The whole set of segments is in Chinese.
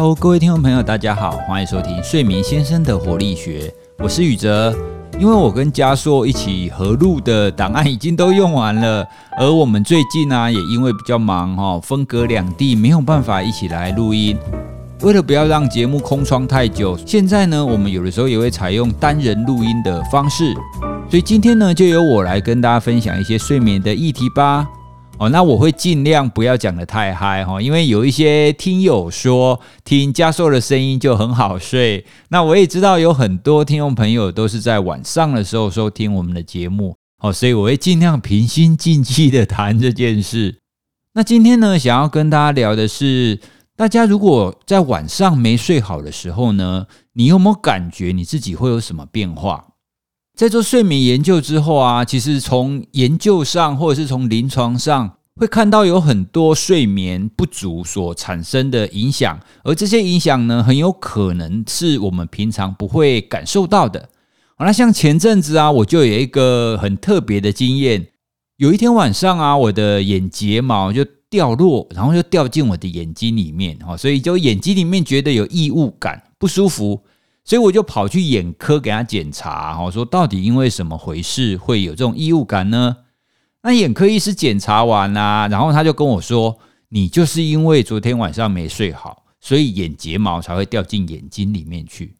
Hello，各位听众朋友，大家好，欢迎收听睡眠先生的活力学，我是宇哲。因为我跟嘉硕一起合录的档案已经都用完了，而我们最近呢，也因为比较忙哈，分隔两地，没有办法一起来录音。为了不要让节目空窗太久，现在呢，我们有的时候也会采用单人录音的方式，所以今天呢，就由我来跟大家分享一些睡眠的议题吧。哦，那我会尽量不要讲的太嗨哈，因为有一些听友说听加寿的声音就很好睡。那我也知道有很多听众朋友都是在晚上的时候收听我们的节目，哦，所以我会尽量平心静气的谈这件事。那今天呢，想要跟大家聊的是，大家如果在晚上没睡好的时候呢，你有没有感觉你自己会有什么变化？在做睡眠研究之后啊，其实从研究上或者是从临床上会看到有很多睡眠不足所产生的影响，而这些影响呢，很有可能是我们平常不会感受到的。好，那像前阵子啊，我就有一个很特别的经验，有一天晚上啊，我的眼睫毛就掉落，然后就掉进我的眼睛里面，哈，所以就眼睛里面觉得有异物感，不舒服。所以我就跑去眼科给他检查，哈，说到底因为什么回事会有这种异物感呢？那眼科医师检查完啦，然后他就跟我说：“你就是因为昨天晚上没睡好，所以眼睫毛才会掉进眼睛里面去。”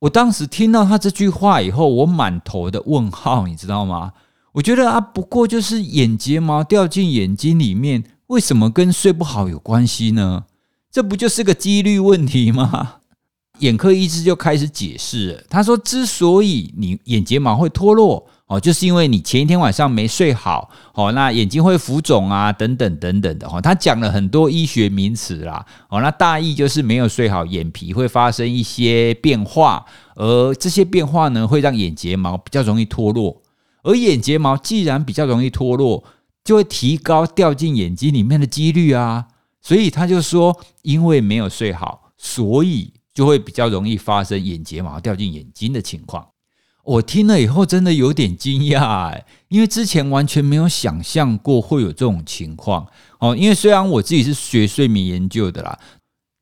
我当时听到他这句话以后，我满头的问号，你知道吗？我觉得啊，不过就是眼睫毛掉进眼睛里面，为什么跟睡不好有关系呢？这不就是个几率问题吗？眼科医师就开始解释了，他说：“之所以你眼睫毛会脱落哦，就是因为你前一天晚上没睡好哦，那眼睛会浮肿啊，等等等等的哈。”他讲了很多医学名词啦哦，那大意就是没有睡好，眼皮会发生一些变化，而这些变化呢，会让眼睫毛比较容易脱落。而眼睫毛既然比较容易脱落，就会提高掉进眼睛里面的几率啊。所以他就说，因为没有睡好，所以。就会比较容易发生眼睫毛掉进眼睛的情况。我听了以后真的有点惊讶，因为之前完全没有想象过会有这种情况。哦，因为虽然我自己是学睡眠研究的啦，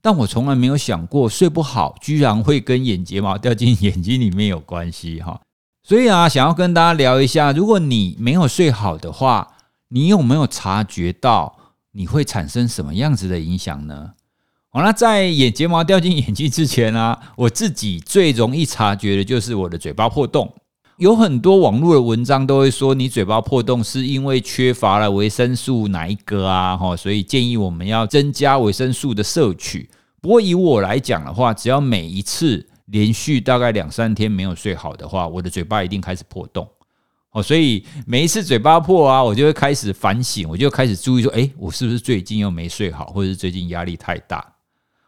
但我从来没有想过睡不好居然会跟眼睫毛掉进眼睛里面有关系哈。所以啊，想要跟大家聊一下，如果你没有睡好的话，你有没有察觉到你会产生什么样子的影响呢？好，那在眼睫毛掉进眼睛之前呢，我自己最容易察觉的就是我的嘴巴破洞。有很多网络的文章都会说，你嘴巴破洞是因为缺乏了维生素哪一个啊？哈，所以建议我们要增加维生素的摄取。不过以我来讲的话，只要每一次连续大概两三天没有睡好的话，我的嘴巴一定开始破洞。哦，所以每一次嘴巴破啊，我就会开始反省，我就开始注意说，哎，我是不是最近又没睡好，或者是最近压力太大？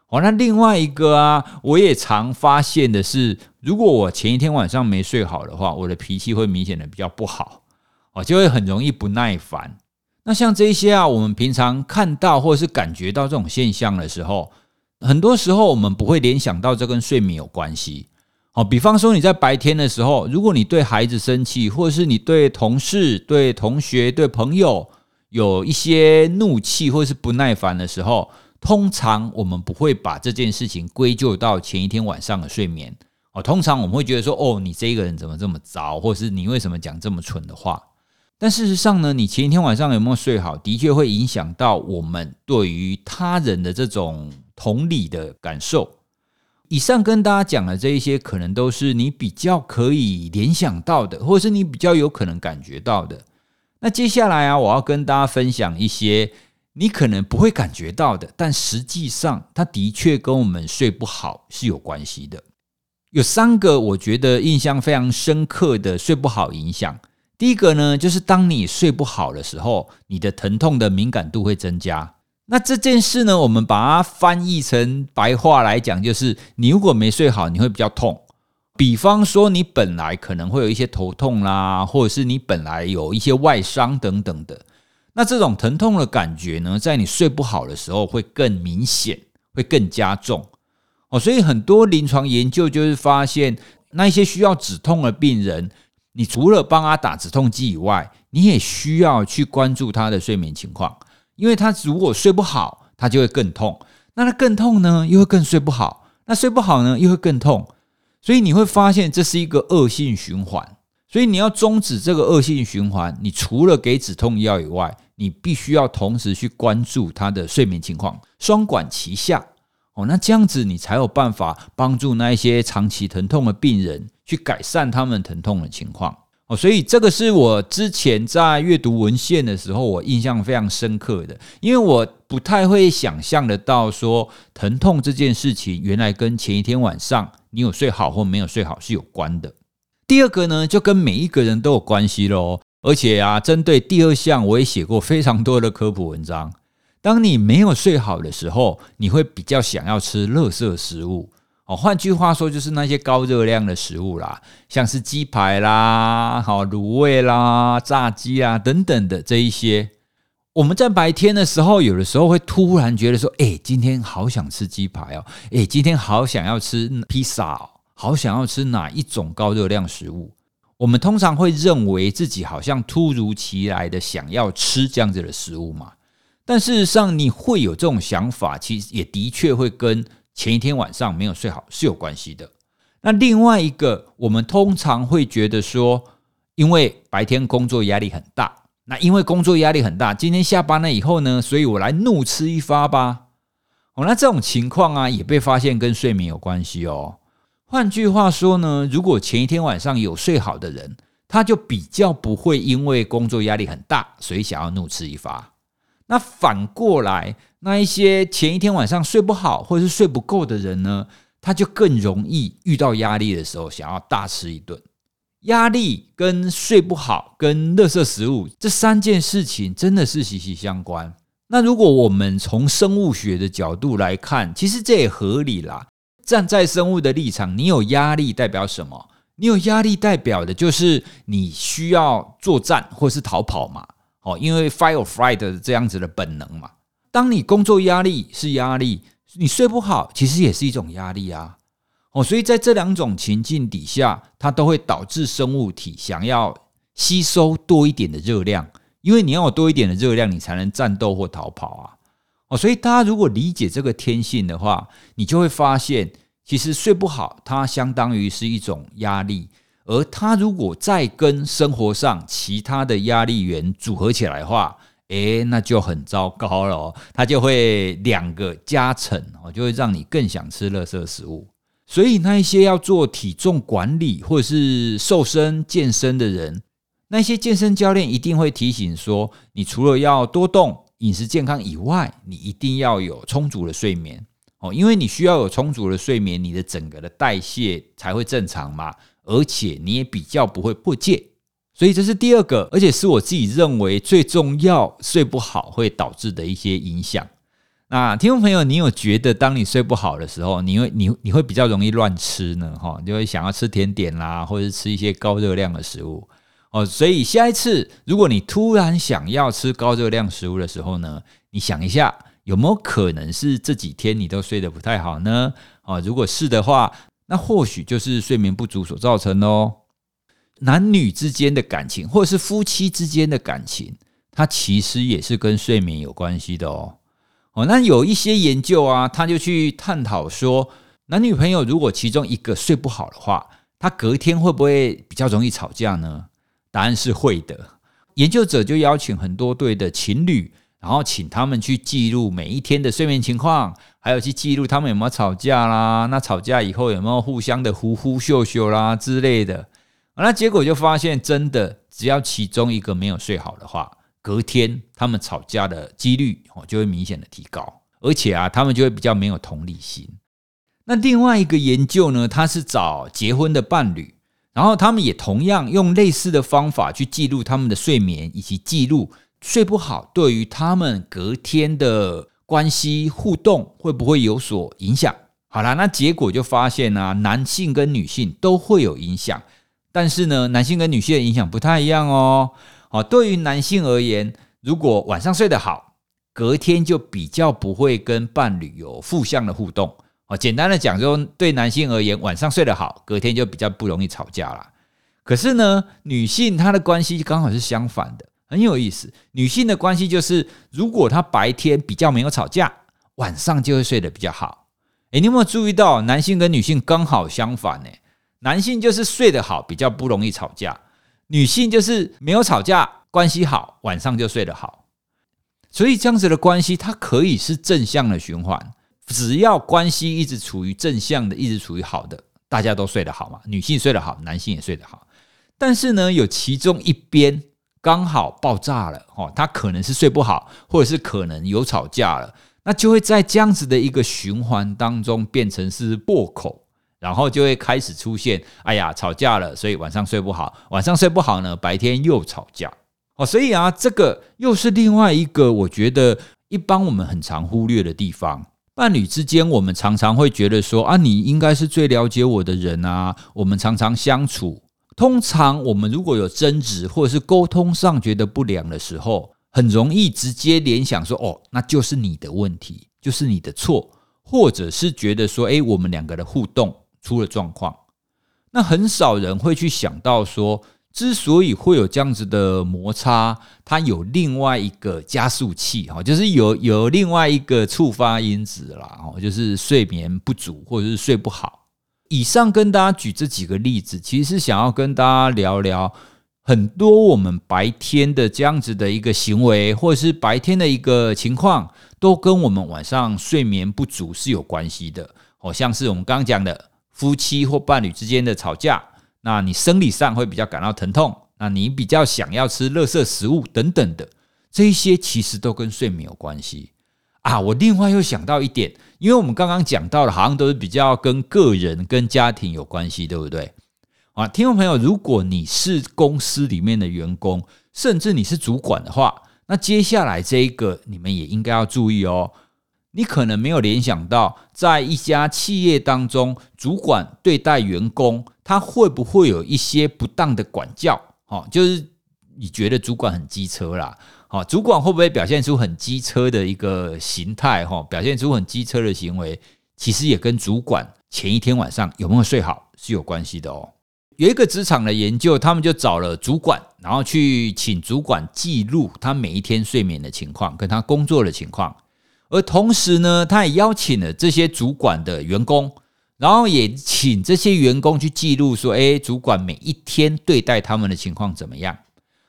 哦，那另外一个啊，我也常发现的是，如果我前一天晚上没睡好的话，我的脾气会明显的比较不好，哦，就会很容易不耐烦。那像这些啊，我们平常看到或是感觉到这种现象的时候，很多时候我们不会联想到这跟睡眠有关系。哦，比方说你在白天的时候，如果你对孩子生气，或者是你对同事、对同学、对朋友有一些怒气或者是不耐烦的时候。通常我们不会把这件事情归咎到前一天晚上的睡眠哦。通常我们会觉得说：“哦，你这个人怎么这么糟，或是你为什么讲这么蠢的话？”但事实上呢，你前一天晚上有没有睡好，的确会影响到我们对于他人的这种同理的感受。以上跟大家讲的这一些，可能都是你比较可以联想到的，或者是你比较有可能感觉到的。那接下来啊，我要跟大家分享一些。你可能不会感觉到的，但实际上它的确跟我们睡不好是有关系的。有三个我觉得印象非常深刻的睡不好影响。第一个呢，就是当你睡不好的时候，你的疼痛的敏感度会增加。那这件事呢，我们把它翻译成白话来讲，就是你如果没睡好，你会比较痛。比方说，你本来可能会有一些头痛啦，或者是你本来有一些外伤等等的。那这种疼痛的感觉呢，在你睡不好的时候会更明显，会更加重哦。所以很多临床研究就是发现，那一些需要止痛的病人，你除了帮他打止痛剂以外，你也需要去关注他的睡眠情况，因为他如果睡不好，他就会更痛。那他更痛呢，又会更睡不好，那睡不好呢，又会更痛，所以你会发现这是一个恶性循环。所以你要终止这个恶性循环，你除了给止痛药以外，你必须要同时去关注他的睡眠情况，双管齐下。哦，那这样子你才有办法帮助那一些长期疼痛的病人去改善他们疼痛的情况。哦，所以这个是我之前在阅读文献的时候，我印象非常深刻的，因为我不太会想象得到说疼痛这件事情原来跟前一天晚上你有睡好或没有睡好是有关的。第二个呢，就跟每一个人都有关系喽。而且啊，针对第二项，我也写过非常多的科普文章。当你没有睡好的时候，你会比较想要吃垃圾食物哦。换句话说，就是那些高热量的食物啦，像是鸡排啦、好卤味啦、炸鸡啊等等的这一些。我们在白天的时候，有的时候会突然觉得说：“哎，今天好想吃鸡排哦！哎，今天好想要吃披萨哦。”好想要吃哪一种高热量食物？我们通常会认为自己好像突如其来的想要吃这样子的食物嘛？但事实上，你会有这种想法，其实也的确会跟前一天晚上没有睡好是有关系的。那另外一个，我们通常会觉得说，因为白天工作压力很大，那因为工作压力很大，今天下班了以后呢，所以我来怒吃一发吧。哦，那这种情况啊，也被发现跟睡眠有关系哦。换句话说呢，如果前一天晚上有睡好的人，他就比较不会因为工作压力很大，所以想要怒吃一发。那反过来，那一些前一天晚上睡不好或者是睡不够的人呢，他就更容易遇到压力的时候想要大吃一顿。压力跟睡不好、跟垃圾食物这三件事情真的是息息相关。那如果我们从生物学的角度来看，其实这也合理啦。站在生物的立场，你有压力代表什么？你有压力代表的就是你需要作战或是逃跑嘛？哦，因为 fight or flight 这样子的本能嘛。当你工作压力是压力，你睡不好其实也是一种压力啊。哦，所以在这两种情境底下，它都会导致生物体想要吸收多一点的热量，因为你要有多一点的热量，你才能战斗或逃跑啊。哦，所以大家如果理解这个天性的话，你就会发现，其实睡不好，它相当于是一种压力，而它如果再跟生活上其他的压力源组合起来的话，诶，那就很糟糕了，它就会两个加成哦，就会让你更想吃垃圾食物。所以那一些要做体重管理或者是瘦身健身的人，那些健身教练一定会提醒说，你除了要多动。饮食健康以外，你一定要有充足的睡眠哦，因为你需要有充足的睡眠，你的整个的代谢才会正常嘛，而且你也比较不会破戒，所以这是第二个，而且是我自己认为最重要，睡不好会导致的一些影响。那听众朋友，你有觉得当你睡不好的时候，你会你你会比较容易乱吃呢？哈，就会想要吃甜点啦，或者吃一些高热量的食物。哦，所以下一次如果你突然想要吃高热量食物的时候呢，你想一下有没有可能是这几天你都睡得不太好呢？哦，如果是的话，那或许就是睡眠不足所造成哦。男女之间的感情，或者是夫妻之间的感情，它其实也是跟睡眠有关系的哦。哦，那有一些研究啊，他就去探讨说，男女朋友如果其中一个睡不好的话，他隔天会不会比较容易吵架呢？答案是会的。研究者就邀请很多对的情侣，然后请他们去记录每一天的睡眠情况，还有去记录他们有没有吵架啦，那吵架以后有没有互相的呼呼秀秀啦之类的。那结果就发现，真的只要其中一个没有睡好的话，隔天他们吵架的几率哦就会明显的提高，而且啊，他们就会比较没有同理心。那另外一个研究呢，他是找结婚的伴侣。然后他们也同样用类似的方法去记录他们的睡眠，以及记录睡不好对于他们隔天的关系互动会不会有所影响。好了，那结果就发现呢，男性跟女性都会有影响，但是呢，男性跟女性的影响不太一样哦。好，对于男性而言，如果晚上睡得好，隔天就比较不会跟伴侣有负向的互动。哦，简单的讲，就对男性而言，晚上睡得好，隔天就比较不容易吵架了。可是呢，女性她的关系刚好是相反的，很有意思。女性的关系就是，如果她白天比较没有吵架，晚上就会睡得比较好。诶，你有没有注意到，男性跟女性刚好相反呢？男性就是睡得好，比较不容易吵架；女性就是没有吵架，关系好，晚上就睡得好。所以这样子的关系，它可以是正向的循环。只要关系一直处于正向的，一直处于好的，大家都睡得好嘛。女性睡得好，男性也睡得好。但是呢，有其中一边刚好爆炸了，哦，他可能是睡不好，或者是可能有吵架了，那就会在这样子的一个循环当中变成是破口，然后就会开始出现，哎呀，吵架了，所以晚上睡不好，晚上睡不好呢，白天又吵架。哦，所以啊，这个又是另外一个我觉得一般我们很常忽略的地方。伴侣之间，我们常常会觉得说啊，你应该是最了解我的人啊。我们常常相处，通常我们如果有争执或者是沟通上觉得不良的时候，很容易直接联想说，哦，那就是你的问题，就是你的错，或者是觉得说，诶，我们两个的互动出了状况。那很少人会去想到说。之所以会有这样子的摩擦，它有另外一个加速器哈，就是有有另外一个触发因子啦，哦，就是睡眠不足或者是睡不好。以上跟大家举这几个例子，其实是想要跟大家聊聊很多我们白天的这样子的一个行为，或者是白天的一个情况，都跟我们晚上睡眠不足是有关系的。哦，像是我们刚刚讲的夫妻或伴侣之间的吵架。那你生理上会比较感到疼痛，那你比较想要吃垃圾食物等等的，这些其实都跟睡眠有关系啊。我另外又想到一点，因为我们刚刚讲到的，好像都是比较跟个人、跟家庭有关系，对不对？啊，听众朋友，如果你是公司里面的员工，甚至你是主管的话，那接下来这一个你们也应该要注意哦。你可能没有联想到，在一家企业当中，主管对待员工，他会不会有一些不当的管教？哦，就是你觉得主管很机车啦，哦，主管会不会表现出很机车的一个形态？哈，表现出很机车的行为，其实也跟主管前一天晚上有没有睡好是有关系的哦。有一个职场的研究，他们就找了主管，然后去请主管记录他每一天睡眠的情况，跟他工作的情况。而同时呢，他也邀请了这些主管的员工，然后也请这些员工去记录说：“哎，主管每一天对待他们的情况怎么样？”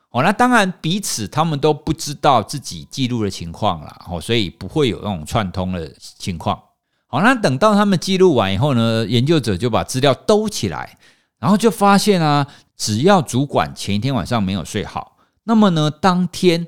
哦，那当然彼此他们都不知道自己记录的情况了，哦，所以不会有那种串通的情况。好，那等到他们记录完以后呢，研究者就把资料兜起来，然后就发现啊，只要主管前一天晚上没有睡好，那么呢，当天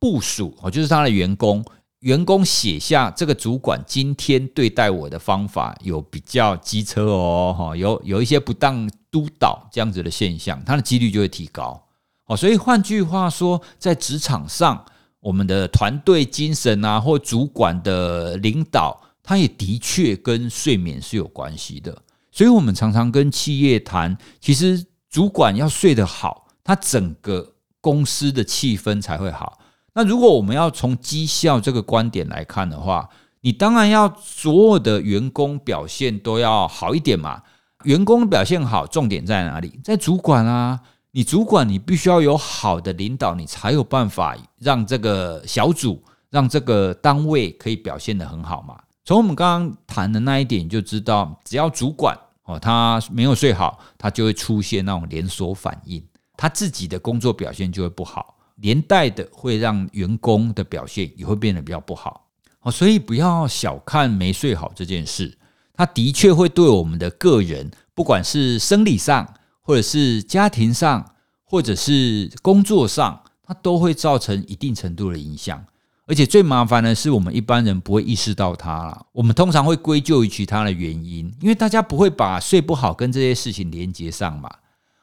部署哦，就是他的员工。员工写下这个主管今天对待我的方法有比较机车哦，哈，有有一些不当督导这样子的现象，他的几率就会提高。哦，所以换句话说，在职场上，我们的团队精神啊，或主管的领导，他也的确跟睡眠是有关系的。所以我们常常跟企业谈，其实主管要睡得好，他整个公司的气氛才会好。那如果我们要从绩效这个观点来看的话，你当然要所有的员工表现都要好一点嘛。员工表现好，重点在哪里？在主管啊，你主管你必须要有好的领导，你才有办法让这个小组、让这个单位可以表现得很好嘛。从我们刚刚谈的那一点就知道，只要主管哦他没有睡好，他就会出现那种连锁反应，他自己的工作表现就会不好。连带的会让员工的表现也会变得比较不好哦，所以不要小看没睡好这件事，它的确会对我们的个人，不管是生理上，或者是家庭上，或者是工作上，它都会造成一定程度的影响。而且最麻烦的是，我们一般人不会意识到它了。我们通常会归咎于其他的原因，因为大家不会把睡不好跟这些事情连接上嘛。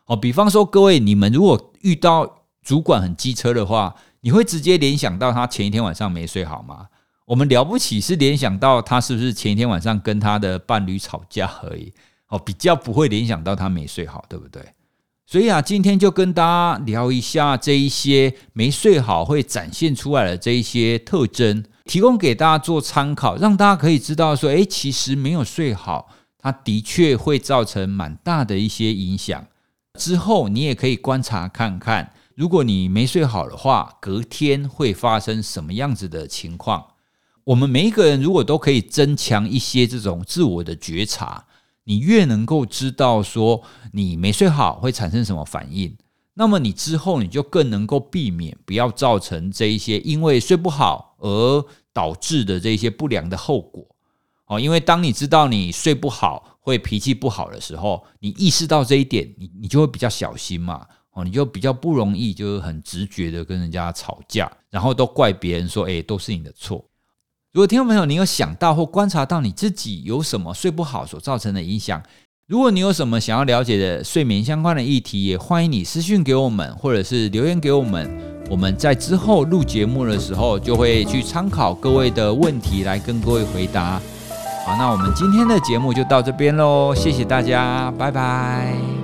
哦，比方说各位，你们如果遇到主管很机车的话，你会直接联想到他前一天晚上没睡好吗？我们了不起是联想到他是不是前一天晚上跟他的伴侣吵架而已，哦，比较不会联想到他没睡好，对不对？所以啊，今天就跟大家聊一下这一些没睡好会展现出来的这一些特征，提供给大家做参考，让大家可以知道说，诶，其实没有睡好，它的确会造成蛮大的一些影响。之后你也可以观察看看。如果你没睡好的话，隔天会发生什么样子的情况？我们每一个人如果都可以增强一些这种自我的觉察，你越能够知道说你没睡好会产生什么反应，那么你之后你就更能够避免不要造成这一些因为睡不好而导致的这些不良的后果。哦，因为当你知道你睡不好会脾气不好的时候，你意识到这一点，你你就会比较小心嘛。哦，你就比较不容易就是很直觉的跟人家吵架，然后都怪别人说，哎，都是你的错。如果听众朋友你有想到或观察到你自己有什么睡不好所造成的影响，如果你有什么想要了解的睡眠相关的议题，也欢迎你私讯给我们，或者是留言给我们。我们在之后录节目的时候，就会去参考各位的问题来跟各位回答。好，那我们今天的节目就到这边喽，谢谢大家，拜拜。